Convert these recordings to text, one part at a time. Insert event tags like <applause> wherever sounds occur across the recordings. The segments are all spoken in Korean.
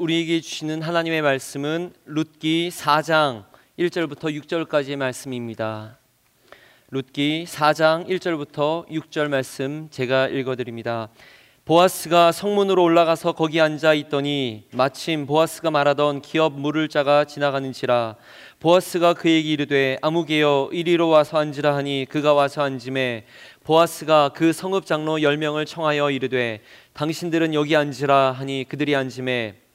우리에게 주시는 하나님의 말씀은 룻기 4장 1절부터 6절까지의 말씀입니다. 룻기 4장 1절부터 6절 말씀 제가 읽어 드립니다. 보아스가 성문으로 올라가서 거기 앉아 있더니 마침 보아스가 말하던 기업 물을 자가 지나가는지라 보아스가 그에게 이르되 아무개여 이리로 와서 앉으라 하니 그가 와서 앉음에 보아스가 그 성읍 장로 열 명을 청하여 이르되 당신들은 여기 앉으라 하니 그들이 앉음에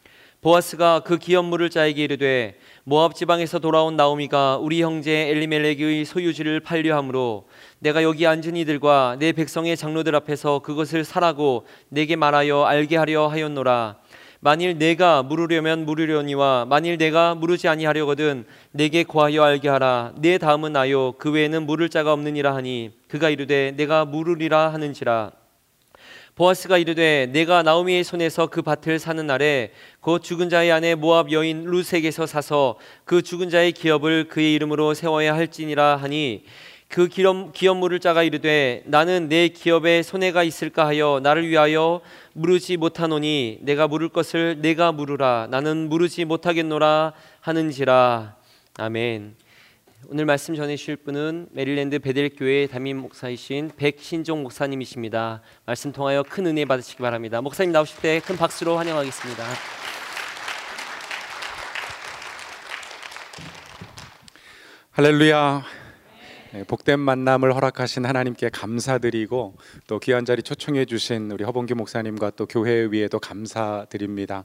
보아스가 그 기업 물을 자에게 이르되 모압 지방에서 돌아온 나오미가 우리 형제 엘리멜렉의 소유지를 팔려 함으로 내가 여기 앉은 이들과 내 백성의 장로들 앞에서 그것을 사라고 내게 말하여 알게 하려 하였노라. 만일 내가 물으려면 물으려니와 만일 내가 물으지 아니하려거든 내게 고하여 알게 하라. 내 다음은 나요. 그 외에는 물을 자가 없느니라 하니 그가 이르되 내가 물으리라 하는지라 보아스가 이르되 내가 나오미의 손에서 그 밭을 사는 날에 곧 죽은 자의 아내 모압 여인 룻에게서 사서 그 죽은 자의 기업을 그의 이름으로 세워야 할지니라 하니 그 기업, 기업 무를 자가 이르되 나는 내 기업에 손해가 있을까 하여 나를 위하여 무르지 못하노니 내가 무를 것을 네가 무르라 나는 무르지 못하겠노라 하는지라 아멘. 오늘 말씀 전해주실 분은 메릴랜드 벧엘교회 담임 목사이신 백신종 목사님이십니다. 말씀 통하여 큰 은혜 받으시기 바랍니다. 목사님 나오실 때 큰 박수로 환영하겠습니다. 할렐루야. 네, 복된 만남을 허락하신 하나님께 감사드리고 또 귀한 자리 초청해 주신 우리 허봉규 목사님과 또 교회 위에도 감사드립니다.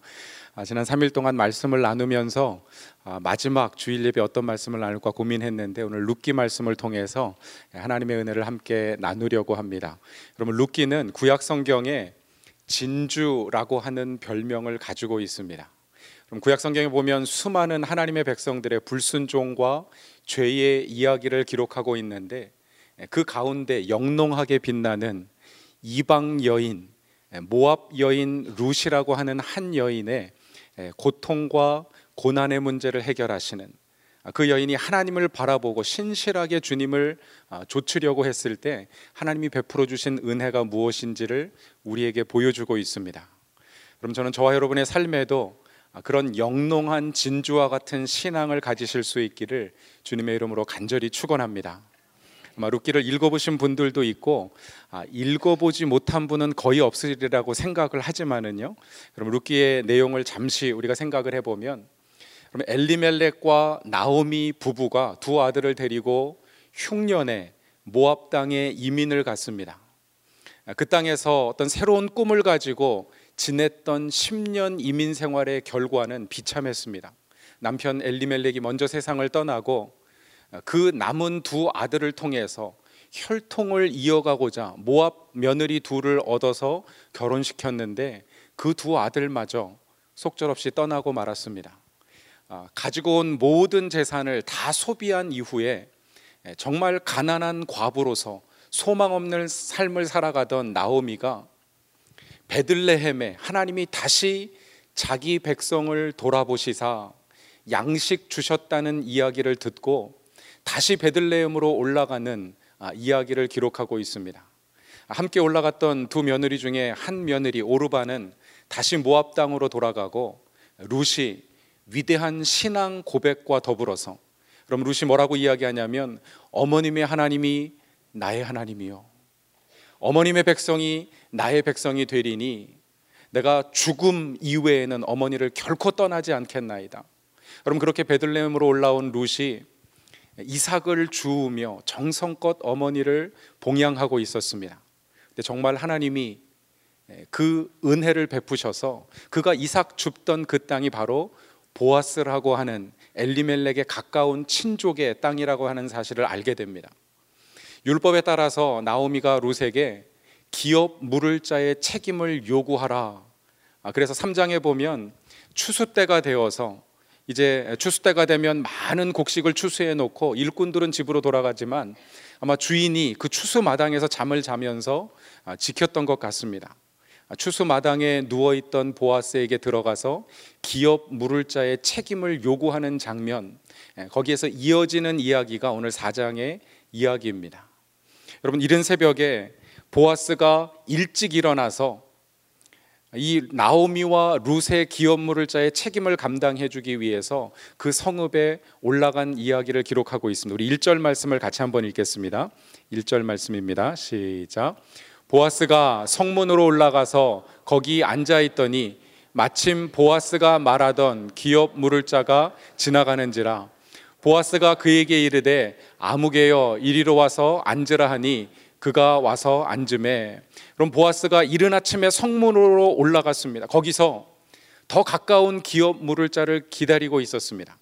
아, 지난 3일 동안 말씀을 나누면서 아, 마지막 주일 예배 어떤 말씀을 나눌까 고민했는데 오늘 룻기 말씀을 통해서 하나님의 은혜를 함께 나누려고 합니다. 여러분 룻기는 구약 성경에 진주라고 하는 별명을 가지고 있습니다. 그럼 구약 성경에 보면 수많은 하나님의 백성들의 불순종과 죄의 이야기를 기록하고 있는데 그 가운데 영롱하게 빛나는 이방 여인 모압 여인 루시라고 하는 한 여인의 고통과 고난의 문제를 해결하시는 그 여인이 하나님을 바라보고 신실하게 주님을 좇으려고 했을 때 하나님이 베풀어 주신 은혜가 무엇인지를 우리에게 보여주고 있습니다. 그럼 저는 저와 여러분의 삶에도 아, 그런 영롱한 진주와 같은 신앙을 가지실 수 있기를 주님의 이름으로 간절히 축원합니다. 아마 룻기를 읽어보신 분들도 있고 아, 읽어보지 못한 분은 거의 없으리라고 생각을 하지만은요. 그럼 룻기의 내용을 잠시 우리가 생각을 해보면 그럼 엘리멜렉과 나오미 부부가 두 아들을 데리고 흉년에 모압 땅에 이민을 갔습니다. 아, 그 땅에서 어떤 새로운 꿈을 가지고 지냈던 10년 이민 생활의 결과는 비참했습니다. 남편 엘리멜렉이 먼저 세상을 떠나고 그 남은 두 아들을 통해서 혈통을 이어가고자 모압 며느리 둘을 얻어서 결혼시켰는데 그 두 아들마저 속절없이 떠나고 말았습니다. 아, 가지고 온 모든 재산을 다 소비한 이후에 정말 가난한 과부로서 소망 없는 삶을 살아가던 나오미가 베들레헴에 하나님이 다시 자기 백성을 돌아보시사 양식 주셨다는 이야기를 듣고 다시 베들레헴으로 올라가는 아, 이야기를 기록하고 있습니다. 함께 올라갔던 두 며느리 중에 한 며느리 오르바는 다시 모압 땅으로 돌아가고 루시 위대한 신앙 고백과 더불어서 그럼 루시 뭐라고 이야기하냐면 어머님의 하나님이 나의 하나님이요 어머님의 백성이 나의 백성이 되리니 내가 죽음 이외에는 어머니를 결코 떠나지 않겠나이다. 그럼 그렇게 베들레헴으로 올라온 룻이 이삭을 주우며 정성껏 어머니를 봉양하고 있었습니다. 근데 정말 하나님이 그 은혜를 베푸셔서 그가 이삭 줍던 그 땅이 바로 보아스라고 하는 엘리멜렉에 가까운 친족의 땅이라고 하는 사실을 알게 됩니다. 율법에 따라서 나오미가 룻에게 기업 물을 자의 책임을 요구하라. 아, 그래서 3장에 보면 추수 때가 되어서 이제 추수 때가 되면 많은 곡식을 추수해 놓고 일꾼들은 집으로 돌아가지만 아마 주인이 그 추수 마당에서 잠을 자면서 아, 지켰던 것 같습니다. 아, 추수 마당에 누워 있던 보아스에게 들어가서 기업 물을 자의 책임을 요구하는 장면 예, 거기에서 이어지는 이야기가 오늘 4장의 이야기입니다. 여러분 이른 새벽에 보아스가 일찍 일어나서 이 나오미와 룻의 기업 물을자의 책임을 감당해 주기 위해서 그 성읍에 올라간 이야기를 기록하고 있습니다. 우리 1절 말씀을 같이 한번 읽겠습니다. 1절 말씀입니다. 시작. 보아스가 성문으로 올라가서 거기 앉아 있더니 마침 보아스가 말하던 기업 물을 자가 지나가는지라 보아스가 그에게 이르되 아무개여 이리로 와서 앉으라 하니 그가 와서 앉음에 그럼 보아스가 이른 아침에 성문으로 올라갔습니다. 거기서 더 가까운 기업 물을 자를 기다리고 있었습니다.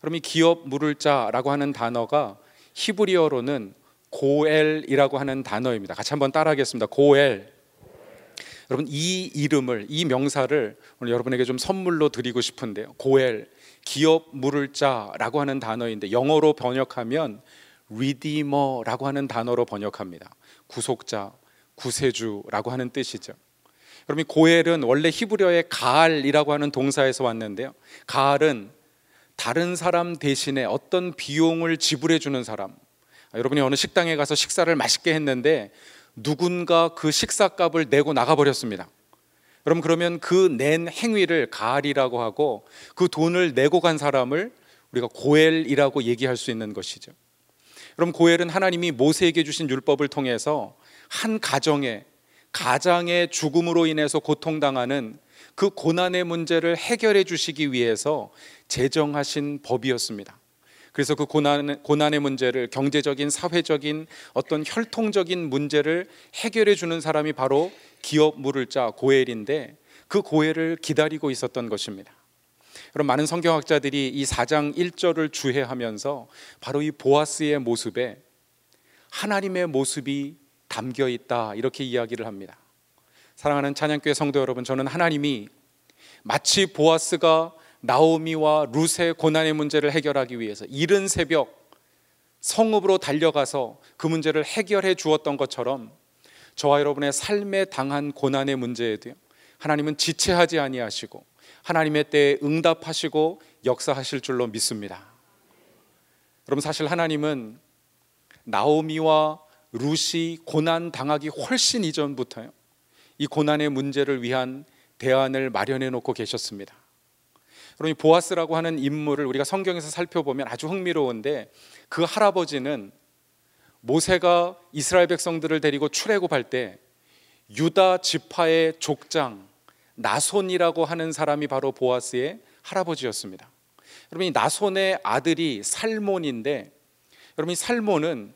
그럼 이 기업 물을 자라고 하는 단어가 히브리어로는 고엘이라고 하는 단어입니다. 같이 한번 따라하겠습니다. 고엘. 여러분 이 이름을 이 명사를 오늘 여러분에게 좀 선물로 드리고 싶은데요. 고엘 기업 물을 자라고 하는 단어인데 영어로 번역하면 리디머라고 하는 단어로 번역합니다. 구속자, 구세주라고 하는 뜻이죠. 여러분 고엘은 원래 히브리어의 가알이라고 하는 동사에서 왔는데요. 가알은 다른 사람 대신에 어떤 비용을 지불해 주는 사람. 여러분이 어느 식당에 가서 식사를 맛있게 했는데 누군가 그 식사값을 내고 나가 버렸습니다. 여러분 그러면 그 낸 행위를 가알이라고 하고 그 돈을 내고 간 사람을 우리가 고엘이라고 얘기할 수 있는 것이죠. 그럼 고엘은 하나님이 모세에게 주신 율법을 통해서 한 가정에 가장의 죽음으로 인해서 고통당하는 그 고난의 문제를 해결해 주시기 위해서 제정하신 법이었습니다. 그래서 그 고난, 고난의 문제를 경제적인, 사회적인 어떤 혈통적인 문제를 해결해 주는 사람이 바로 기업 물을 자 고엘인데 그 고엘을 기다리고 있었던 것입니다. 그럼 많은 성경학자들이 이 4장 1절을 주해하면서 바로 이 보아스의 모습에 하나님의 모습이 담겨 있다 이렇게 이야기를 합니다. 사랑하는 찬양교회 성도 여러분, 저는 하나님이 마치 보아스가 나오미와 룻의 고난의 문제를 해결하기 위해서 이른 새벽 성읍으로 달려가서 그 문제를 해결해 주었던 것처럼 저와 여러분의 삶에 당한 고난의 문제에도요. 하나님은 지체하지 아니하시고 하나님의 때에 응답하시고 역사하실 줄로 믿습니다. 여러분 사실 하나님은 나오미와 룻이 고난 당하기 훨씬 이전부터요. 이 고난의 문제를 위한 대안을 마련해 놓고 계셨습니다. 그러니 보아스라고 하는 인물을 우리가 성경에서 살펴보면 아주 흥미로운데 그 할아버지는 모세가 이스라엘 백성들을 데리고 출애굽할 때 유다 지파의 족장 나손이라고 하는 사람이 바로 보아스의 할아버지였습니다. 여러분 이 나손의 아들이 살몬인데 여러분 이 살몬은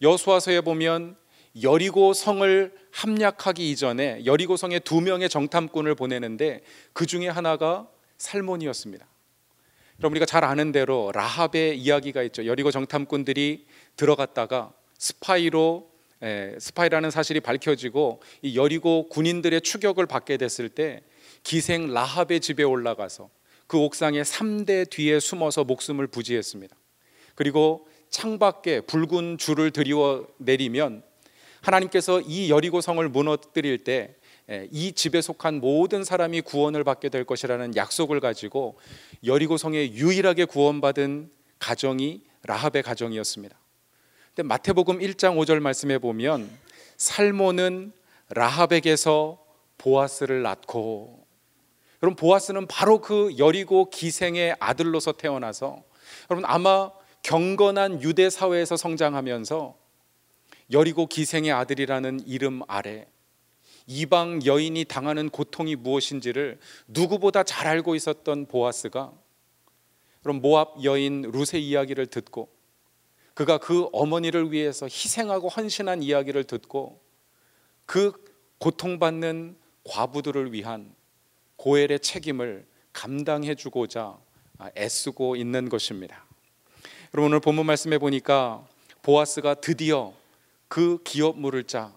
여수와서에 보면 여리고 성을 함락하기 이전에 여리고 성에 두 명의 정탐꾼을 보내는데 그 중에 하나가 살몬이었습니다. 그럼 우리가 잘 아는 대로 라합의 이야기가 있죠. 여리고 정탐꾼들이 들어갔다가 스파이로 에, 스파이라는 사실이 밝혀지고 이 여리고 군인들의 추격을 받게 됐을 때 기생 라합의 집에 올라가서 그 옥상에 삼대 뒤에 숨어서 목숨을 부지했습니다. 그리고 창밖에 붉은 줄을 드리워 내리면 하나님께서 이 여리고 성을 무너뜨릴 때 예, 이 집에 속한 모든 사람이 구원을 받게 될 것이라는 약속을 가지고 여리고 성에 유일하게 구원받은 가정이 라합의 가정이었습니다. 근데 마태복음 1장 5절 말씀에 보면 살모는 라합에게서 보아스를 낳고 여러분 보아스는 바로 그 여리고 기생의 아들로서 태어나서 여러분 아마 경건한 유대 사회에서 성장하면서 여리고 기생의 아들이라는 이름 아래 이방 여인이 당하는 고통이 무엇인지를 누구보다 잘 알고 있었던 보아스가 그럼 모압 여인 룻의 이야기를 듣고 그가 그 어머니를 위해서 희생하고 헌신한 이야기를 듣고 그 고통받는 과부들을 위한 고엘의 책임을 감당해 주고자 애쓰고 있는 것입니다. 여러분 오늘 본문 말씀해 보니까 보아스가 드디어 그 기업 물을 자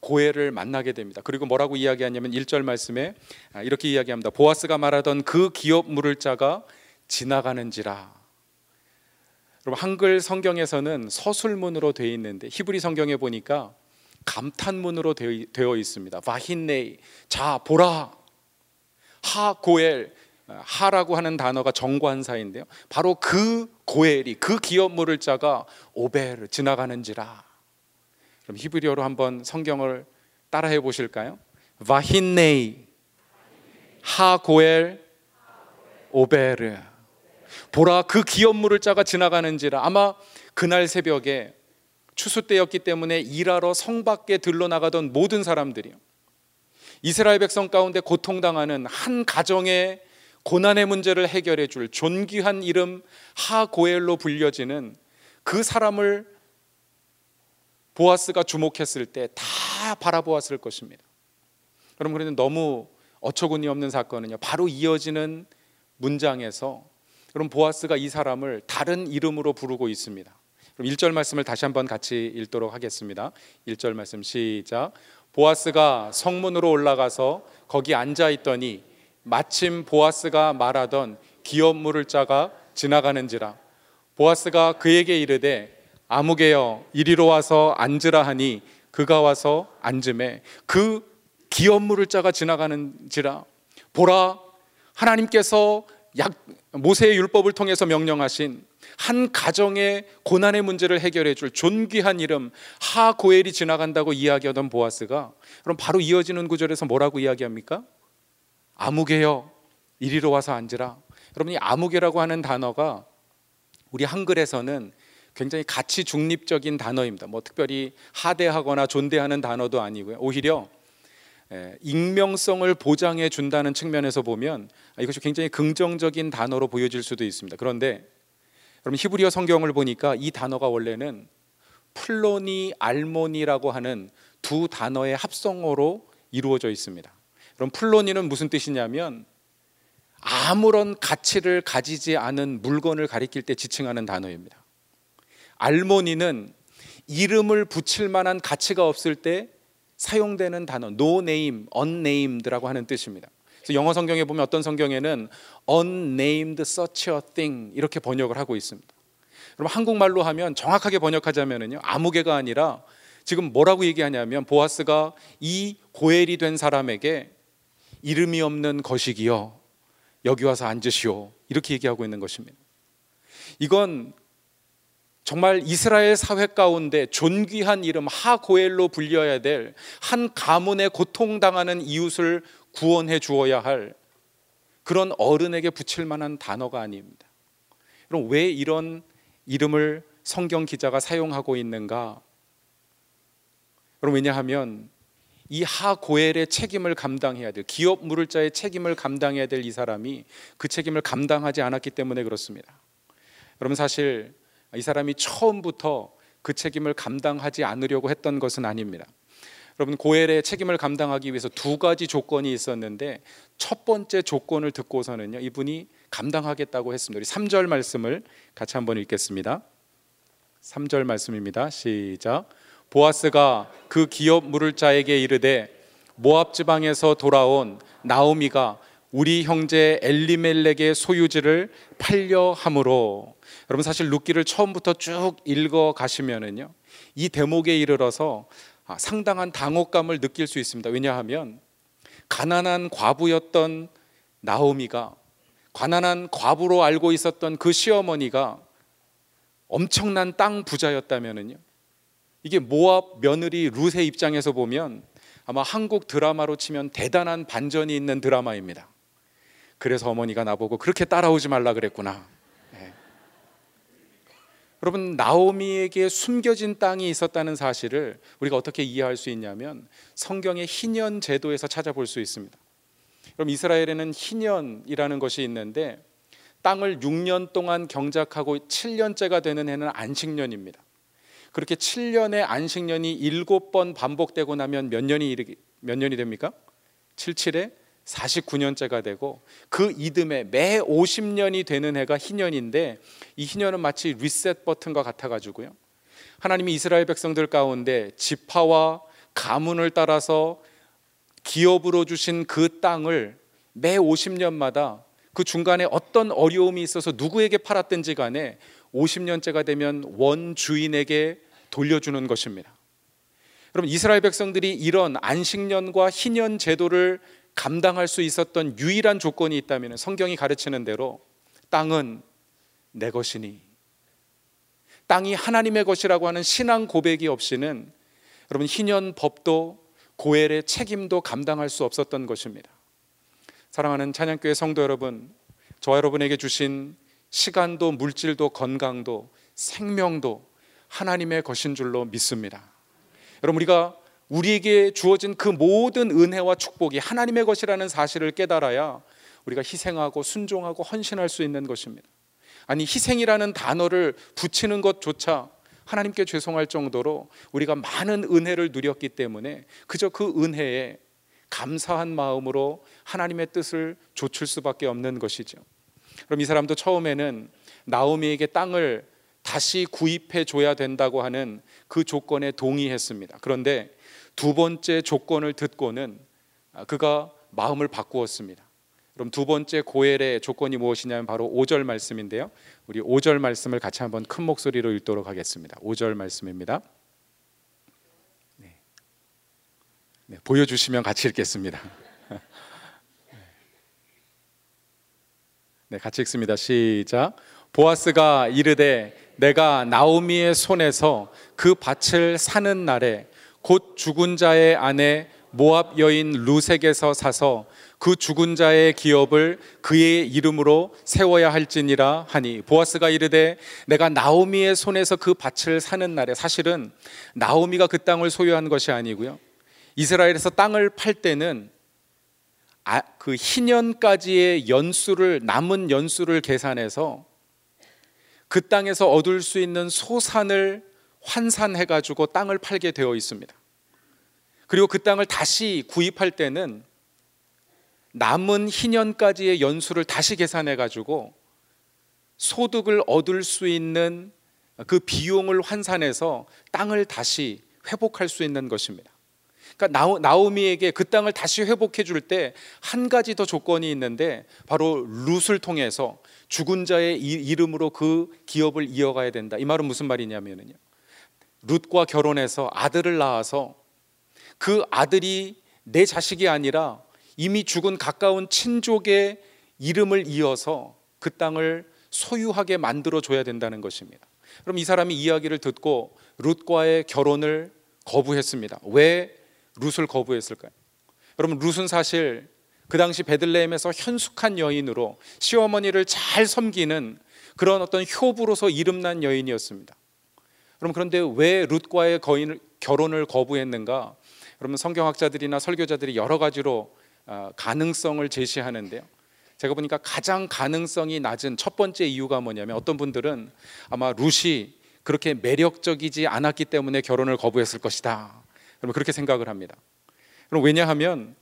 고해를 만나게 됩니다. 그리고 뭐라고 이야기하냐면 1절 말씀에 아, 이렇게 이야기합니다. 보아스가 말하던 그 기업 물을 자가 지나가는지라. 여러분 한글 성경에서는 서술문으로 되어 있는데 히브리 성경에 보니까 감탄문으로 되어 있습니다. 바힌네이 자 보라 하 고엘 아, 하라고 하는 단어가 정관사인데요. 바로 그 고엘이 그 기업 물을 자가 오벨 지나가는지라. 그럼 히브리어로 한번 성경을 따라해 보실까요? 바힌네이 하 고엘 오베르 보라 그 기업물을 짜가 지나가는지라 아마 그날 새벽에 추수 때였기 때문에 일하러 성 밖에 들러 나가던 모든 사람들이요 이스라엘 백성 가운데 고통당하는 한 가정의 고난의 문제를 해결해 줄 존귀한 이름 하고엘로 불려지는 그 사람을 보아스가 주목했을 때 다 바라보았을 것입니다. 여러분 그런데 너무 어처구니 없는 사건은요. 바로 이어지는 문장에서 그럼 보아스가 이 사람을 다른 이름으로 부르고 있습니다. 그럼 1절 말씀을 다시 한번 같이 읽도록 하겠습니다. 1절 말씀 시작. 보아스가 성문으로 올라가서 거기 앉아 있더니 마침 보아스가 말하던 기업 물을 자가 지나가는지라 보아스가 그에게 이르되 아무개여 이리로 와서 앉으라 하니 그가 와서 앉음에 그 기업 물을 자가 지나가는지라 보라 하나님께서 약 모세의 율법을 통해서 명령하신 한 가정의 고난의 문제를 해결해 줄 존귀한 이름 하고엘이 지나간다고 이야기하던 보아스가 그럼 바로 이어지는 구절에서 뭐라고 이야기합니까? 아무개여 이리로 와서 앉으라. 여러분이 아무개라고 하는 단어가 우리 한글에서는 굉장히 가치 중립적인 단어입니다. 뭐 특별히 하대하거나 존대하는 단어도 아니고요. 오히려 예, 익명성을 보장해 준다는 측면에서 보면 이것이 굉장히 긍정적인 단어로 보여질 수도 있습니다. 그런데 여러분 히브리어 성경을 보니까 이 단어가 원래는 플로니 알모니라고 하는 두 단어의 합성어로 이루어져 있습니다. 그럼 플로니는 무슨 뜻이냐면 아무런 가치를 가지지 않은 물건을 가리킬 때 지칭하는 단어입니다. 알모니는 이름을 붙일 만한 가치가 없을 때 사용되는 단어 no name, unnamed라고 하는 뜻입니다. 영어 성경에 보면 어떤 성경에는 unnamed such a thing 이렇게 번역을 하고 있습니다. 그럼 한국말로 하면 정확하게 번역하자면은요 아무개가 아니라 지금 뭐라고 얘기하냐면 보아스가 이 고엘이 된 사람에게 이름이 없는 거식이여 여기 와서 앉으시오 이렇게 얘기하고 있는 것입니다. 이건 정말 이스라엘 사회 가운데 존귀한 이름 하고엘로 불려야 될 한 가문에 고통당하는 이웃을 구원해 주어야 할 그런 어른에게 붙일 만한 단어가 아닙니다. 그럼 왜 이런 이름을 성경 기자가 사용하고 있는가? 그럼 왜냐하면 이 하고엘의 책임을 감당해야 될 기업 물을 자의 책임을 감당해야 될 이 사람이 그 책임을 감당하지 않았기 때문에 그렇습니다. 여러분 사실 이 사람이 처음부터 그 책임을 감당하지 않으려고 했던 것은 아닙니다. 여러분 고엘의 책임을 감당하기 위해서 두 가지 조건이 있었는데 첫 번째 조건을 듣고서는요 이분이 감당하겠다고 했습니다. 우리 3절 말씀을 같이 한번 읽겠습니다. 3절 말씀입니다. 시작. 보아스가 그 기업 물을 자에게 이르되 모압 지방에서 돌아온 나오미가 우리 형제 엘리멜렉의 소유지를 팔려 함으로 여러분 사실 룻기를 처음부터 쭉 읽어 가시면은요 이 대목에 이르러서 아, 상당한 당혹감을 느낄 수 있습니다. 왜냐하면 가난한 과부였던 나오미가 가난한 과부로 알고 있었던 그 시어머니가 엄청난 땅 부자였다면은요. 이게 모압 며느리 룻의 입장에서 보면 아마 한국 드라마로 치면 대단한 반전이 있는 드라마입니다. 그래서 어머니가 나보고 그렇게 따라오지 말라 그랬구나. 여러분 나오미에게 숨겨진 땅이 있었다는 사실을 우리가 어떻게 이해할 수 있냐면 성경의 희년 제도에서 찾아볼 수 있습니다. 그럼 이스라엘에는 희년이라는 것이 있는데 땅을 6년 동안 경작하고 7년째가 되는 해는 안식년입니다. 그렇게 7년의 안식년이 7번 반복되고 나면 몇 년이 몇 년이 됩니까? 77에 49년째가 되고 그 이듬해 매 50년이 되는 해가 희년인데 이 희년은 마치 리셋 버튼과 같아 가지고요. 하나님이 이스라엘 백성들 가운데 지파와 가문을 따라서 기업으로 주신 그 땅을 매 50년마다 그 중간에 어떤 어려움이 있어서 누구에게 팔았든지 간에 50년째가 되면 원 주인에게 돌려주는 것입니다. 그럼 이스라엘 백성들이 이런 안식년과 희년 제도를 감당할 수 있었던 유일한 조건이 있다면 성경이 가르치는 대로 땅은 내 것이니 땅이 하나님의 것이라고 하는 신앙 고백이 없이는 여러분 희년 법도 고엘의 책임도 감당할 수 없었던 것입니다. 사랑하는 찬양교회 성도 여러분, 저와 여러분에게 주신 시간도 물질도 건강도 생명도 하나님의 것인 줄로 믿습니다. 여러분 우리가 우리에게 주어진 그 모든 은혜와 축복이 하나님의 것이라는 사실을 깨달아야 우리가 희생하고 순종하고 헌신할 수 있는 것입니다. 아니 희생이라는 단어를 붙이는 것조차 하나님께 죄송할 정도로 우리가 많은 은혜를 누렸기 때문에 그저 그 은혜에 감사한 마음으로 하나님의 뜻을 좇을 수밖에 없는 것이죠. 그럼 이 사람도 처음에는 나오미에게 땅을 다시 구입해 줘야 된다고 하는 그 조건에 동의했습니다. 그런데 두 번째 조건을 듣고는 그가 마음을 바꾸었습니다. 그럼 두 번째 고엘의 조건이 무엇이냐면 바로 5절 말씀인데요. 우리 5절 말씀을 같이 한번 큰 목소리로 읽도록 하겠습니다. 5절 말씀입니다. 네. 네, 보여주시면 같이 읽겠습니다. 네, 같이 읽습니다. 시작. 보아스가 이르되 내가 나오미의 손에서 그 밭을 사는 날에 곧 죽은 자의 아내 모압 여인 루색에서 사서 그 죽은 자의 기업을 그의 이름으로 세워야 할지니라 하니 보아스가 이르되 내가 나오미의 손에서 그 밭을 사는 날에 사실은 나오미가 그 땅을 소유한 것이 아니고요. 이스라엘에서 땅을 팔 때는 아, 그 희년까지의 연수를 남은 연수를 계산해서 그 땅에서 얻을 수 있는 소산을 환산해 가지고 땅을 팔게 되어 있습니다. 그리고 그 땅을 다시 구입할 때는 남은 희년까지의 연수를 다시 계산해 가지고 소득을 얻을 수 있는 그 비용을 환산해서 땅을 다시 회복할 수 있는 것입니다. 그러니까 나오미에게 그 땅을 다시 회복해 줄 때 한 가지 더 조건이 있는데 바로 룻을 통해서 죽은 자의 이름으로 그 기업을 이어가야 된다. 이 말은 무슨 말이냐면요. 룻과 결혼해서 아들을 낳아서 그 아들이 내 자식이 아니라 이미 죽은 가까운 친족의 이름을 이어서 그 땅을 소유하게 만들어 줘야 된다는 것입니다. 그럼 이 사람이 이야기를 듣고 룻과의 결혼을 거부했습니다. 왜 룻을 거부했을까요? 여러분 룻은 사실 그 당시 베들레헴에서 현숙한 여인으로 시어머니를 잘 섬기는 그런 어떤 효부로서 이름난 여인이었습니다. 그럼 그런데 왜 룻과의 거인, 결혼을 거부했는가? 여러분 성경학자들이나 설교자들이 여러 가지로 어, 가능성을 제시하는데요. 제가 보니까 가장 가능성이 낮은 첫 번째 이유가 뭐냐면 어떤 분들은 아마 룻이 그렇게 매력적이지 않았기 때문에 결혼을 거부했을 것이다. 여러분 그렇게 생각을 합니다. 그럼 왜냐하면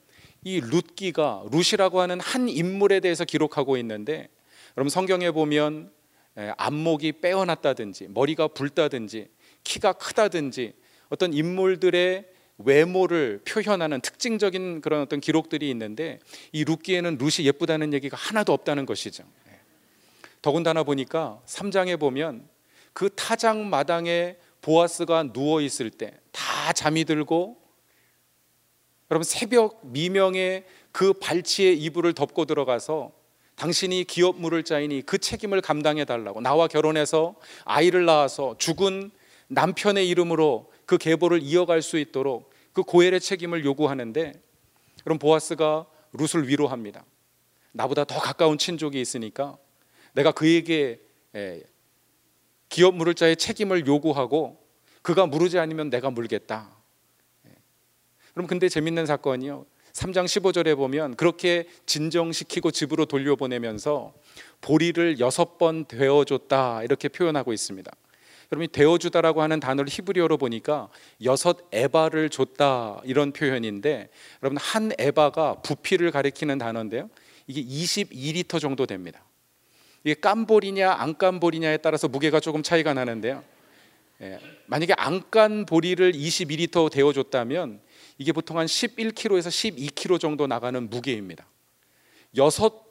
이 룻기가 룻이라고 하는 한 인물에 대해서 기록하고 있는데 여러분 성경에 보면 안목이 빼어났다든지 머리가 붉다든지 키가 크다든지 어떤 인물들의 외모를 표현하는 특징적인 그런 어떤 기록들이 있는데 이 룻기에는 룻이 예쁘다는 얘기가 하나도 없다는 것이죠. 더군다나 보니까 3장에 보면 그 타작 마당에 보아스가 누워 있을 때 다 잠이 들고 여러분 새벽 미명에 그 발치에 이불을 덮고 들어가서 당신이 기업 물을 자이니 그 책임을 감당해 달라고 나와 결혼해서 아이를 낳아서 죽은 남편의 이름으로 그 계보를 이어갈 수 있도록 그 고엘의 책임을 요구하는데 그럼 보아스가 룻을 위로합니다. 나보다 더 가까운 친족이 있으니까 내가 그에게 기업 물을 자의 책임을 요구하고 그가 물으지 않으면 내가 물겠다. 그럼 근데 재밌는 사건이요. 3장 15절에 보면 그렇게 진정시키고 집으로 돌려보내면서 보리를 여섯 번 되어줬다 이렇게 표현하고 있습니다. 여러분 되어주다라고 하는 단어를 히브리어로 보니까 여섯 에바를 줬다 이런 표현인데 여러분 한 에바가 부피를 가리키는 단어인데요. 이게 22리터 정도 됩니다. 이게 깐보리냐 안 깐보리냐에 따라서 무게가 조금 차이가 나는데요. 예, 만약에 안 깐 보리를 22리터 데워줬다면 이게 보통 한 11kg에서 12kg 정도 나가는 무게입니다. 여섯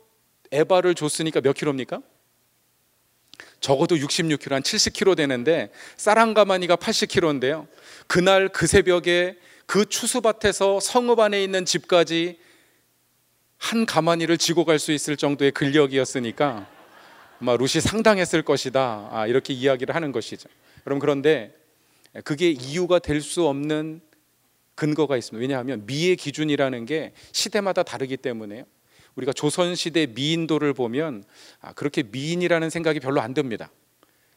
에바를 줬으니까 몇 킬로입니까? 적어도 66kg, 한 70kg 되는데 쌀한가마니가 80kg인데요. 그날 그 새벽에 그 추수밭에서 성읍 안에 있는 집까지 한 가마니를 지고 갈 수 있을 정도의 근력이었으니까 아마 룻이 상당했을 것이다. 아, 이렇게 이야기를 하는 것이죠. 여러분 그런데 그게 이유가 될 수 없는 근거가 있습니다. 왜냐하면 미의 기준이라는 게 시대마다 다르기 때문에요. 우리가 조선 시대 미인도를 보면 아, 그렇게 미인이라는 생각이 별로 안 듭니다.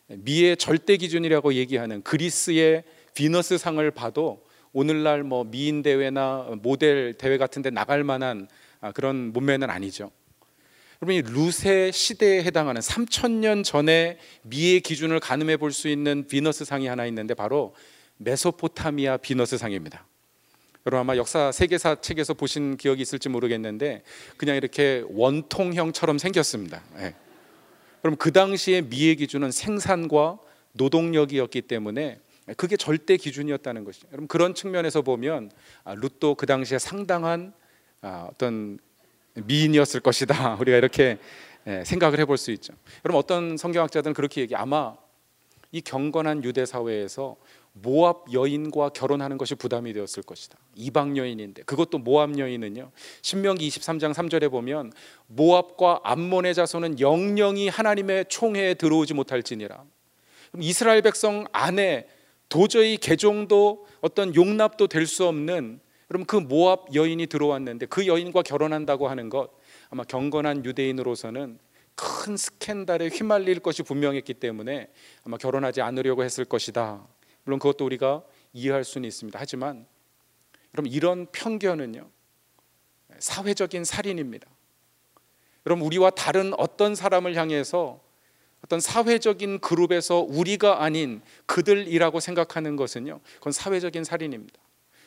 미의 절대 기준이라고 얘기하는 그리스의 비너스 상을 봐도 오늘날 뭐 미인 대회나 모델 대회 같은 데 나갈 만한 아, 그런 몸매는 아니죠. 여러분 이 루세 시대에 해당하는 3천년 전에 미의 기준을 가늠해 볼 수 있는 비너스 상이 하나 있는데 바로 메소포타미아 비너스 상입니다. 여러분 아마 역사 세계사 책에서 보신 기억이 있을지 모르겠는데 그냥 이렇게 원통형처럼 생겼습니다. 예. 그럼 그 당시에 미의 기준은 생산과 노동력이었기 때문에 그게 절대 기준이었다는 것이죠. 여러분 그런 측면에서 보면 아, 룻도 그 당시에 상당한 아, 어떤 미인이었을 것이다. <laughs> 우리가 이렇게 예, 생각을 해볼 수 있죠. 여러분 어떤 성경학자들은 그렇게 얘기. 아마 이 경건한 유대 사회에서 모압 여인과 결혼하는 것이 부담이 되었을 것이다. 이방 여인인데 그것도 모압 여인은요. 신명기 23장 3절에 보면 모압과 암몬의 자손은 영영이 하나님의 총회에 들어오지 못할지니라. 이스라엘 백성 안에 도저히 개종도 어떤 용납도 될 수 없는 그럼 그 모압 여인이 들어왔는데 그 여인과 결혼한다고 하는 것 아마 경건한 유대인으로서는 큰 스캔들에 휘말릴 것이 분명했기 때문에 아마 결혼하지 않으려고 했을 것이다. 물론 그것도 우리가 이해할 수는 있습니다. 하지만 여러분 이런 편견은요 사회적인 살인입니다. 여러분 우리와 다른 어떤 사람을 향해서 어떤 사회적인 그룹에서 우리가 아닌 그들이라고 생각하는 것은요 그건 사회적인 살인입니다.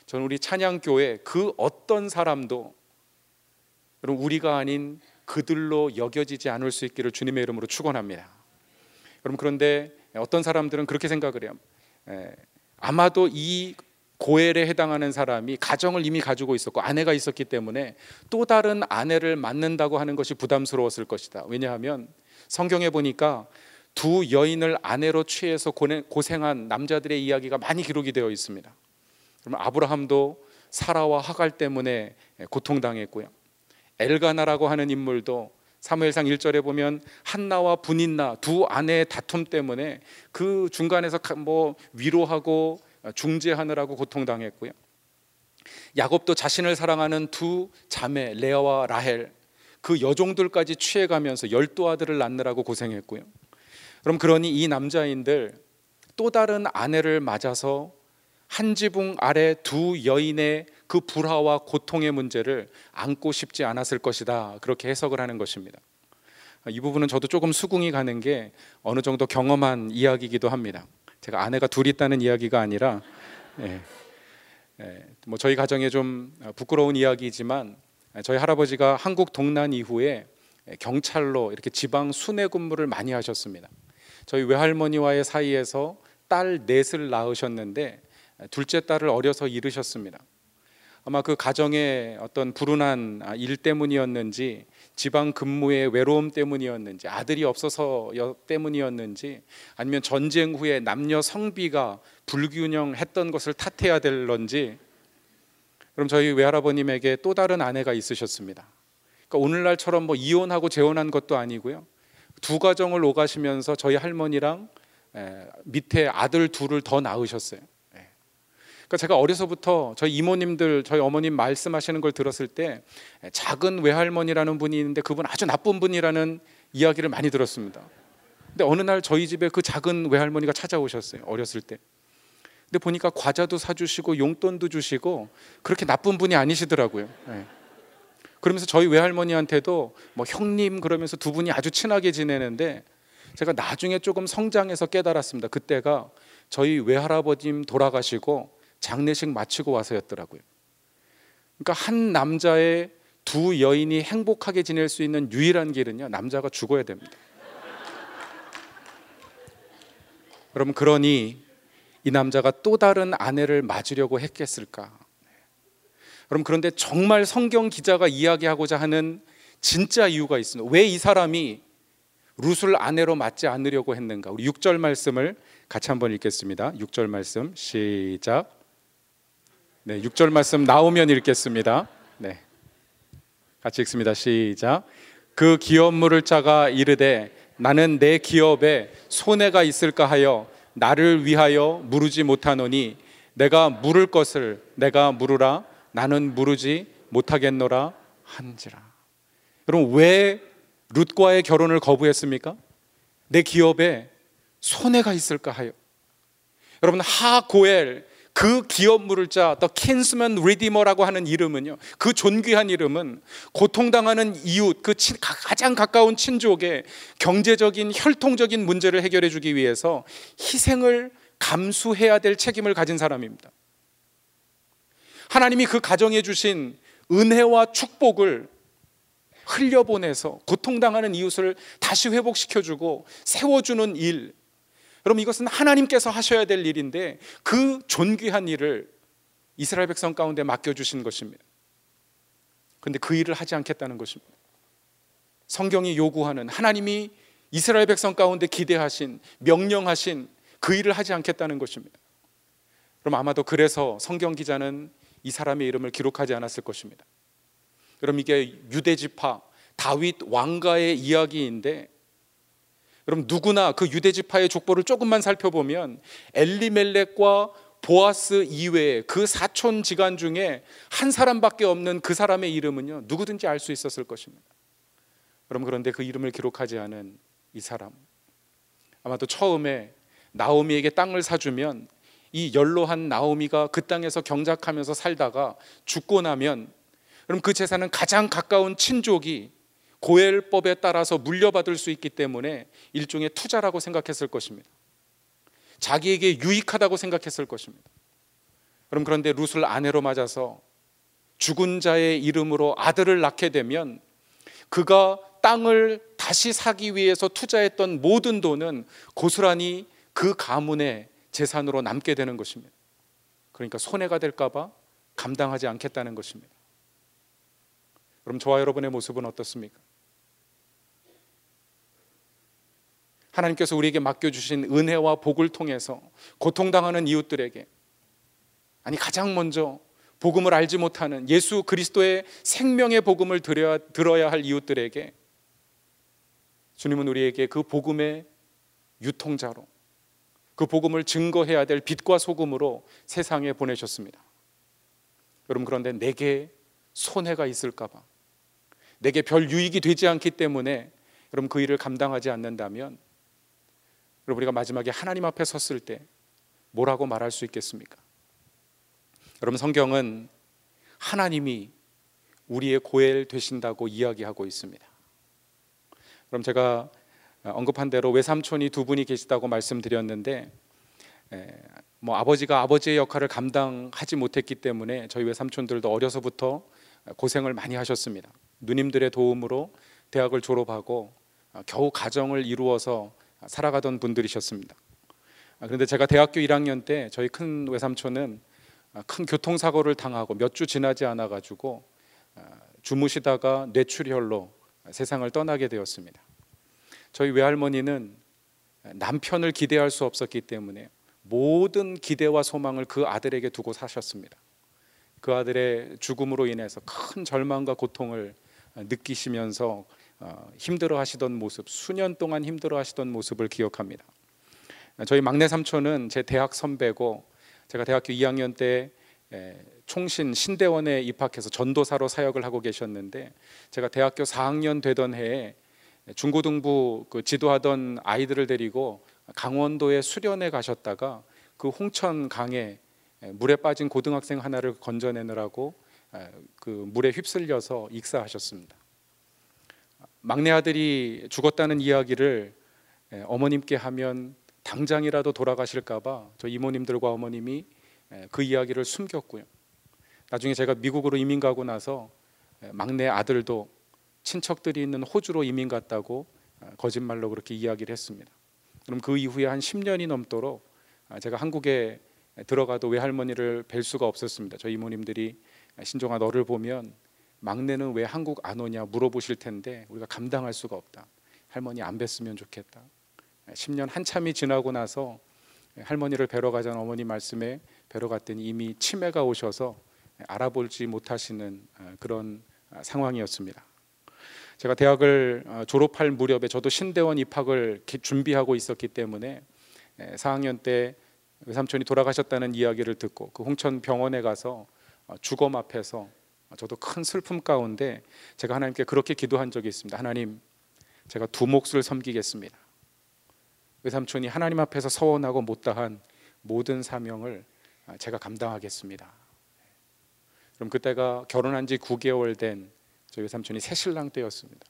저는 우리 찬양교회 그 어떤 사람도 여러분 우리가 아닌 그들로 여겨지지 않을 수 있기를 주님의 이름으로 축원합니다. 여러분 그런데 어떤 사람들은 그렇게 생각을 해요. 에, 아마도 이 고엘에 해당하는 사람이 가정을 이미 가지고 있었고 아내가 있었기 때문에 또 다른 아내를 만난다고 하는 것이 부담스러웠을 것이다. 왜냐하면 성경에 보니까 두 여인을 아내로 취해서 고생한 남자들의 이야기가 많이 기록이 되어 있습니다. 그러면 아브라함도 사라와 하갈 때문에 고통당했고요. 엘가나라고 하는 인물도 사무엘상 1절에 보면 한나와 분인나 두 아내의 다툼 때문에 그 중간에서 뭐 위로하고 중재하느라고 고통당했고요. 야곱도 자신을 사랑하는 두 자매 레아와 라헬 그 여종들까지 취해가면서 열두 아들을 낳느라고 고생했고요. 그럼 그러니 이 남자인들 또 다른 아내를 맞아서 한 지붕 아래 두 여인의 그 불화와 고통의 문제를 안고 싶지 않았을 것이다. 그렇게 해석을 하는 것입니다. 이 부분은 저도 조금 수긍이 가는 게 어느 정도 경험한 이야기이기도 합니다. 제가 아내가 둘 있다는 이야기가 아니라 예, 예, 뭐 저희 가정에 좀 부끄러운 이야기지만 저희 할아버지가 한국 동란 이후에 경찰로 이렇게 지방 순회 근무를 많이 하셨습니다. 저희 외할머니와의 사이에서 딸 넷을 낳으셨는데 둘째 딸을 어려서 잃으셨습니다. 아마 그 가정의 어떤 불운한 일 때문이었는지 지방 근무의 외로움 때문이었는지 아들이 없어서 때문이었는지 아니면 전쟁 후에 남녀 성비가 불균형했던 것을 탓해야 될런지 그럼 저희 외할아버님에게 또 다른 아내가 있으셨습니다. 그러니까 오늘날처럼 뭐 이혼하고 재혼한 것도 아니고요. 두 가정을 오가시면서 저희 할머니랑 밑에 아들 둘을 더 낳으셨어요. 그러니까 제가 어려서부터 저희 이모님들, 저희 어머님 말씀하시는 걸 들었을 때 작은 외할머니라는 분이 있는데 그분 아주 나쁜 분이라는 이야기를 많이 들었습니다. 근데 어느 날 저희 집에 그 작은 외할머니가 찾아오셨어요. 어렸을 때. 근데 보니까 과자도 사주시고 용돈도 주시고 그렇게 나쁜 분이 아니시더라고요. 네. 그러면서 저희 외할머니한테도 뭐 형님 그러면서 두 분이 아주 친하게 지내는데 제가 나중에 조금 성장해서 깨달았습니다. 그때가 저희 외할아버님 돌아가시고 장례식 마치고 와서였더라고요. 그러니까 한 남자의 두 여인이 행복하게 지낼 수 있는 유일한 길은요, 남자가 죽어야 됩니다. 여러분, 그러니 이 남자가 또 다른 아내를 맞으려고 했겠을까? 여러분, 그런데 정말 성경 기자가 이야기하고자 하는 진짜 이유가 있습니다. 왜 이 사람이 룻을 아내로 맞지 않으려고 했는가? 우리 6절 말씀을 같이 한번 읽겠습니다. 6절 말씀 시작. 네, 6절 말씀 나오면 읽겠습니다. 네. 같이 읽습니다. 시작. 그 기업 물을 자가 이르되 나는 내 기업에 손해가 있을까 하여 나를 위하여 물으지 못하노니 내가 물을 것을 내가 물으라 나는 물으지 못하겠노라 한지라. 여러분 왜 룻과의 결혼을 거부했습니까? 내 기업에 손해가 있을까 하여. 여러분 하고엘 그 기업 물을자 The Kinsman Redeemer라고 하는 이름은요. 그 존귀한 이름은 고통당하는 이웃 그 친, 가장 가까운 친족의 경제적인 혈통적인 문제를 해결해 주기 위해서 희생을 감수해야 될 책임을 가진 사람입니다. 하나님이 그 가정에 주신 은혜와 축복을 흘려보내서 고통당하는 이웃을 다시 회복시켜주고 세워주는 일. 여러분 이것은 하나님께서 하셔야 될 일인데 그 존귀한 일을 이스라엘 백성 가운데 맡겨주신 것입니다. 근데 그 일을 하지 않겠다는 것입니다. 성경이 요구하는 하나님이 이스라엘 백성 가운데 기대하신 명령하신 그 일을 하지 않겠다는 것입니다. 그럼 아마도 그래서 성경 기자는 이 사람의 이름을 기록하지 않았을 것입니다. 그럼 이게 유대 지파 다윗 왕가의 이야기인데 그럼 누구나 그 유대 지파의 족보를 조금만 살펴보면 엘리멜렉과 보아스 이외에 그 사촌 지간 중에 한 사람밖에 없는 그 사람의 이름은요 누구든지 알 수 있었을 것입니다. 그럼 그런데 그 이름을 기록하지 않은 이 사람 아마도 처음에 나오미에게 땅을 사주면 이 연로한 나오미가 그 땅에서 경작하면서 살다가 죽고 나면 그럼 그 재산은 가장 가까운 친족이 고엘법에 따라서 물려받을 수 있기 때문에 일종의 투자라고 생각했을 것입니다. 자기에게 유익하다고 생각했을 것입니다. 그럼 그런데 룻을 아내로 맞아서 죽은 자의 이름으로 아들을 낳게 되면 그가 땅을 다시 사기 위해서 투자했던 모든 돈은 고스란히 그 가문의 재산으로 남게 되는 것입니다. 그러니까 손해가 될까봐 감당하지 않겠다는 것입니다. 그럼 저와 여러분의 모습은 어떻습니까? 하나님께서 우리에게 맡겨주신 은혜와 복을 통해서 고통당하는 이웃들에게 아니 가장 먼저 복음을 알지 못하는 예수 그리스도의 생명의 복음을 들어야, 들어야 할 이웃들에게 주님은 우리에게 그 복음의 유통자로 그 복음을 증거해야 될 빛과 소금으로 세상에 보내셨습니다. 여러분 그런데 내게 손해가 있을까봐 내게 별 유익이 되지 않기 때문에 여러분 그 일을 감당하지 않는다면 여러분 우리가 마지막에 하나님 앞에 섰을 때 뭐라고 말할 수 있겠습니까? 여러분 성경은 하나님이 우리의 고엘 되신다고 이야기하고 있습니다. 그럼 제가 언급한 대로 외삼촌이 두 분이 계시다고 말씀드렸는데 뭐 아버지가 아버지의 역할을 감당하지 못했기 때문에 저희 외삼촌들도 어려서부터 고생을 많이 하셨습니다. 누님들의 도움으로 대학을 졸업하고 겨우 가정을 이루어서 살아가던 분들이셨습니다. 아, 그런데 제가 대학교 1학년 때 저희 큰 외삼촌은 아, 큰 교통사고를 당하고 몇 주 지나지 않아 가지고 아, 주무시다가 뇌출혈로 세상을 떠나게 되었습니다. 저희 외할머니는 남편을 기대할 수 없었기 때문에 모든 기대와 소망을 그 아들에게 두고 사셨습니다. 그 아들의 죽음으로 인해서 큰 절망과 고통을 느끼시면서 어, 힘들어 하시던 모습, 수년 동안 힘들어 하시던 모습을 기억합니다. 저희 막내 삼촌은 제 대학 선배고 제가 대학교 2학년 때 총신 신대원에 입학해서 전도사로 사역을 하고 계셨는데 제가 대학교 4학년 되던 해에 중고등부 그 지도하던 아이들을 데리고 강원도에 수련에 가셨다가 그 홍천 강에 물에 빠진 고등학생 하나를 건져내느라고 그 물에 휩쓸려서 익사하셨습니다. 막내 아들이 죽었다는 이야기를 예, 어머님께 하면 당장이라도 돌아가실까봐 저 이모님들과 어머님이 예, 그 이야기를 숨겼고요. 나중에 제가 미국으로 이민 가고 나서 예, 막내 아들도 친척들이 있는 호주로 이민 갔다고 아, 거짓말로 그렇게 이야기를 했습니다. 그럼 그 이후에 한 10년이 넘도록 아, 제가 한국에 들어가도 외할머니를 뵐 수가 없었습니다. 저 이모님들이 신종아 너를 보면 막내는 왜 한국 안 오냐 물어보실 텐데 우리가 감당할 수가 없다. 할머니 안 뵀으면 좋겠다. 10년 한참이 지나고 나서 할머니를 뵈러 가자는 어머니 말씀에 뵈러 갔더니 이미 치매가 오셔서 알아볼지 못하시는 어, 그런 어, 상황이었습니다. 제가 대학을 어, 졸업할 무렵에 저도 신대원 입학을 준비하고 있었기 때문에 4학년 때 외삼촌이 돌아가셨다는 이야기를 듣고 그 홍천 병원에 가서 주검 앞에서 저도 큰 슬픔 가운데 제가 하나님께 그렇게 기도한 적이 있습니다. 하나님, 제가 두 몫을 섬기겠습니다. 외삼촌이 하나님 앞에서 서원하고 못다한 모든 사명을 제가 감당하겠습니다. 그럼 그때가 결혼한 지 9개월 된 저희 외삼촌이 새 신랑 때였습니다.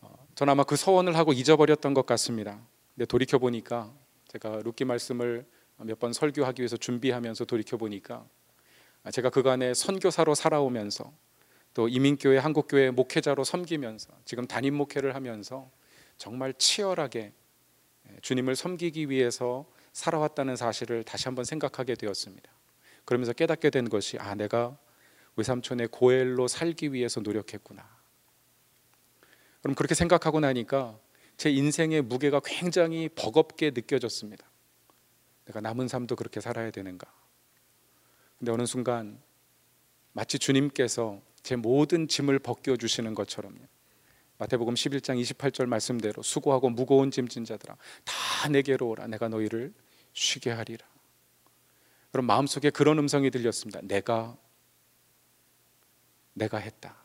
어, 저는 아마 그 서원을 하고 잊어버렸던 것 같습니다. 근데 돌이켜 보니까 제가 룻기 말씀을 몇 번 설교하기 위해서 준비하면서 돌이켜 보니까 제가 그간에 선교사로 살아오면서 또 이민교회 한국교회 목회자로 섬기면서 지금 담임 목회를 하면서 정말 치열하게 주님을 섬기기 위해서 살아왔다는 사실을 다시 한번 생각하게 되었습니다. 그러면서 깨닫게 된 것이 아 내가 외삼촌의 고엘로 살기 위해서 노력했구나. 그럼 그렇게 생각하고 나니까 제 인생의 무게가 굉장히 버겁게 느껴졌습니다. 내가 남은 삶도 그렇게 살아야 되는가? 근데 어느 순간 마치 주님께서 제 모든 짐을 벗겨 주시는 것처럼요. 마태복음 11장 28절 말씀대로 수고하고 무거운 짐진 자들아 다 내게로 오라 내가 너희를 쉬게 하리라. 그럼 마음속에 그런 음성이 들렸습니다. 내가 내가 했다.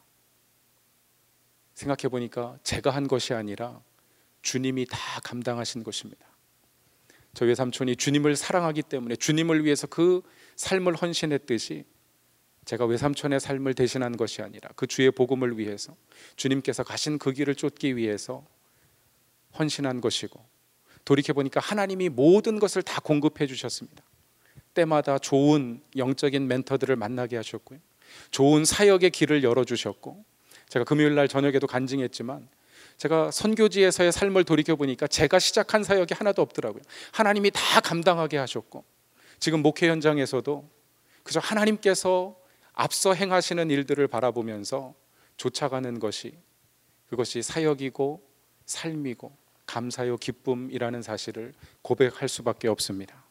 생각해 보니까 제가 한 것이 아니라 주님이 다 감당하신 것입니다. 저희 외삼촌이 주님을 사랑하기 때문에 주님을 위해서 그 삶을 헌신했듯이 제가 외삼촌의 삶을 대신한 것이 아니라 그 주의 복음을 위해서 주님께서 가신 그 길을 쫓기 위해서 헌신한 것이고 돌이켜 보니까 하나님이 모든 것을 다 공급해 주셨습니다. 때마다 좋은 영적인 멘토들을 만나게 하셨고요. 좋은 사역의 길을 열어 주셨고 제가 금요일 날 저녁에도 간증했지만 제가 선교지에서의 삶을 돌이켜 보니까 제가 시작한 사역이 하나도 없더라고요. 하나님이 다 감당하게 하셨고 지금 목회 현장에서도 그저 하나님께서 앞서 행하시는 일들을 바라보면서 쫓아가는 것이 그것이 사역이고 삶이고 감사요 기쁨이라는 사실을 고백할 수밖에 없습니다.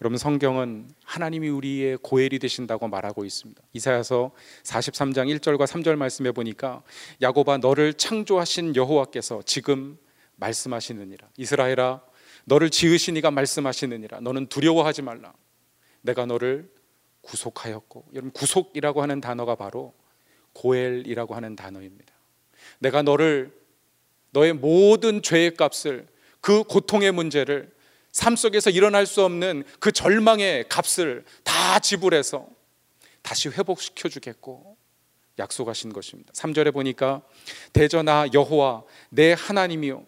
여러분 성경은 하나님이 우리의 고엘이 되신다고 말하고 있습니다. 이사야서 43장 1절과 3절 말씀해 보니까 야곱아 너를 창조하신 여호와께서 지금 말씀하시느니라. 이스라엘아 너를 지으신 이가 말씀하시느니라. 너는 두려워하지 말라. 내가 너를 구속하였고 여러분 구속이라고 하는 단어가 바로 고엘이라고 하는 단어입니다. 내가 너를 너의 모든 죄의 값을 그 고통의 문제를 삶 속에서 일어날 수 없는 그 절망의 값을 다 지불해서 다시 회복시켜 주겠고 약속하신 것입니다. 3절에 보니까 대전아 여호와 내 하나님이요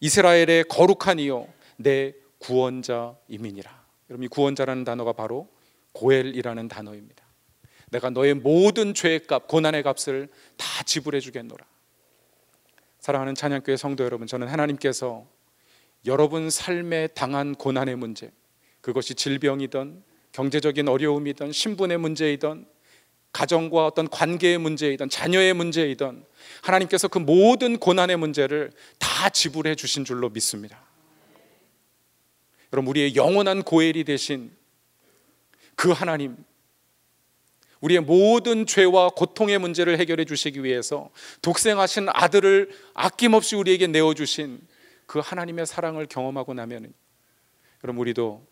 이스라엘의 거룩한 이요 내 구원자이민이라. 여러분 이 구원자라는 단어가 바로 고엘이라는 단어입니다. 내가 너의 모든 죄의 값, 고난의 값을 다 지불해 주겠노라. 사랑하는 찬양교회 성도 여러분, 저는 하나님께서 여러분 삶에 당한 고난의 문제, 그것이 질병이든 경제적인 어려움이든 신분의 문제이든 가정과 어떤 관계의 문제이든 자녀의 문제이든 하나님께서 그 모든 고난의 문제를 다 지불해 주신 줄로 믿습니다. 여러분 우리의 영원한 고엘이 되신 그 하나님 우리의 모든 죄와 고통의 문제를 해결해 주시기 위해서 독생하신 아들을 아낌없이 우리에게 내어 주신 그 하나님의 사랑을 경험하고 나면 여러분 우리도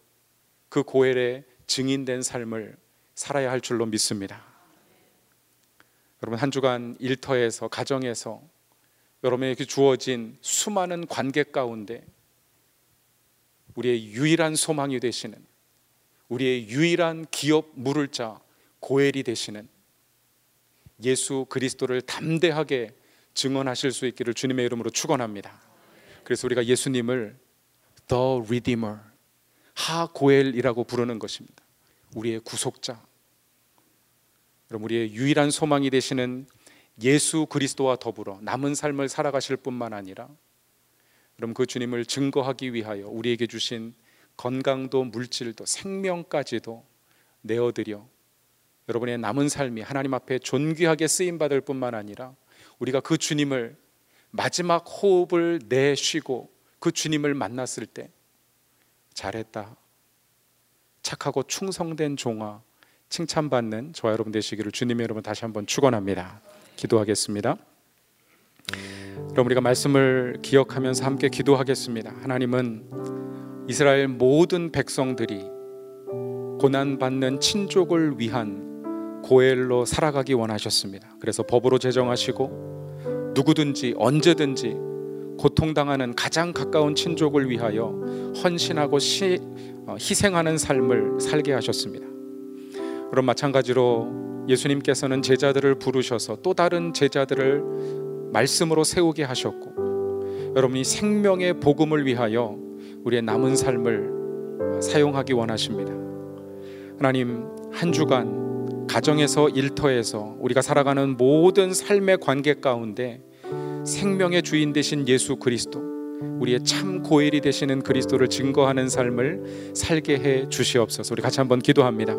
그 고엘의 증인된 삶을 살아야 할 줄로 믿습니다. 여러분 한 주간 일터에서 가정에서 여러분에게 주어진 수많은 관계 가운데 우리의 유일한 소망이 되시는 우리의 유일한 기업 물을 자 고엘이 되시는 예수 그리스도를 담대하게 증언하실 수 있기를 주님의 이름으로 축원합니다. 그래서 우리가 예수님을 The Redeemer 하고엘이라고 부르는 것입니다. 우리의 구속자. 그럼 우리의 유일한 소망이 되시는 예수 그리스도와 더불어 남은 삶을 살아가실 뿐만 아니라 그럼 그 주님을 증거하기 위하여 우리에게 주신 건강도 물질도 생명까지도 내어드려 여러분의 남은 삶이 하나님 앞에 존귀하게 쓰임 받을 뿐만 아니라 우리가 그 주님을 마지막 호흡을 내쉬고 그 주님을 만났을 때 잘했다. 착하고 충성된 종아 칭찬받는 저와 여러분 되시기를 주님의 여러분 다시 한번 축원합니다. 기도하겠습니다. 그럼 우리가 말씀을 기억하면서 함께 기도하겠습니다. 하나님은 이스라엘 모든 백성들이 고난 받는 친족을 위한 고엘로 살아가기 원하셨습니다. 그래서 법으로 제정하시고 누구든지 언제든지 고통당하는 가장 가까운 친족을 위하여 헌신하고 시, 어, 희생하는 삶을 살게 하셨습니다. 그럼 마찬가지로 예수님께서는 제자들을 부르셔서 또 다른 제자들을 말씀으로 세우게 하셨고 여러분이 생명의 복음을 위하여 우리의 남은 삶을 사용하기 원하십니다. 하나님 한 주간 가정에서 일터에서 우리가 살아가는 모든 삶의 관계 가운데 생명의 주인 되신 예수 그리스도 우리의 참 고일이 되시는 그리스도를 증거하는 삶을 살게 해 주시옵소서. 우리 같이 한번 기도합니다.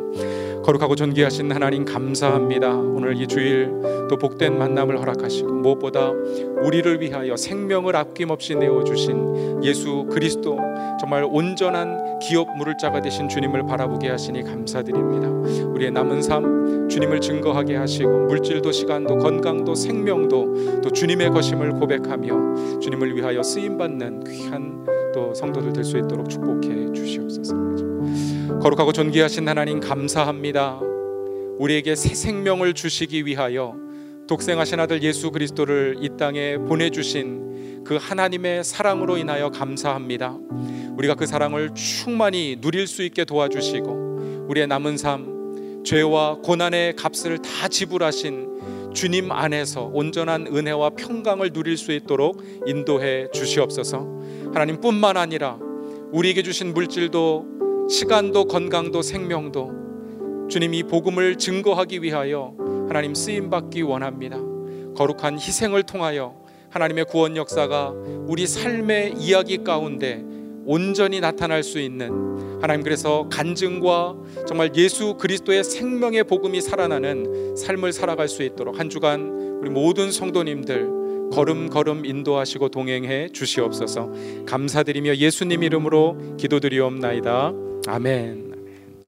거룩하고 존귀하신 하나님 감사합니다. 오늘 이 주일 또 복된 만남을 허락하시고 무엇보다 우리를 위하여 생명을 아낌없이 내어 주신 예수 그리스도 정말 온전한 기업 물을 자가 되신 주님을 바라보게 하시니 감사드립니다. 우리의 남은 삶 주님을 증거하게 하시고 물질도 시간도 건강도 생명도 또 주님의 것임을 고백하며 주님을 위하여 쓰임 받는 귀한 또 성도들 될 수 있도록 축복해 주시옵소서. 거룩하고 존귀하신 하나님 감사합니다. 우리에게 새 생명을 주시기 위하여 독생하신 아들 예수 그리스도를 이 땅에 보내주신 그 하나님의 사랑으로 인하여 감사합니다. 우리가 그 사랑을 충만히 누릴 수 있게 도와주시고 우리의 남은 삶 죄와 고난의 값을 다 지불하신 주님 안에서 온전한 은혜와 평강을 누릴 수 있도록 인도해 주시옵소서. 하나님뿐만 아니라 우리에게 주신 물질도 시간도 건강도 생명도 주님 이 복음을 증거하기 위하여 하나님 쓰임 받기 원합니다. 거룩한 희생을 통하여 하나님의 구원 역사가 우리 삶의 이야기 가운데 온전히 나타날 수 있는 하나님 그래서 간증과 정말 예수 그리스도의 생명의 복음이 살아나는 삶을 살아갈 수 있도록 한 주간 우리 모든 성도님들 걸음걸음 인도하시고 동행해 주시옵소서 감사드리며 예수님 이름으로 기도드리옵나이다 아멘.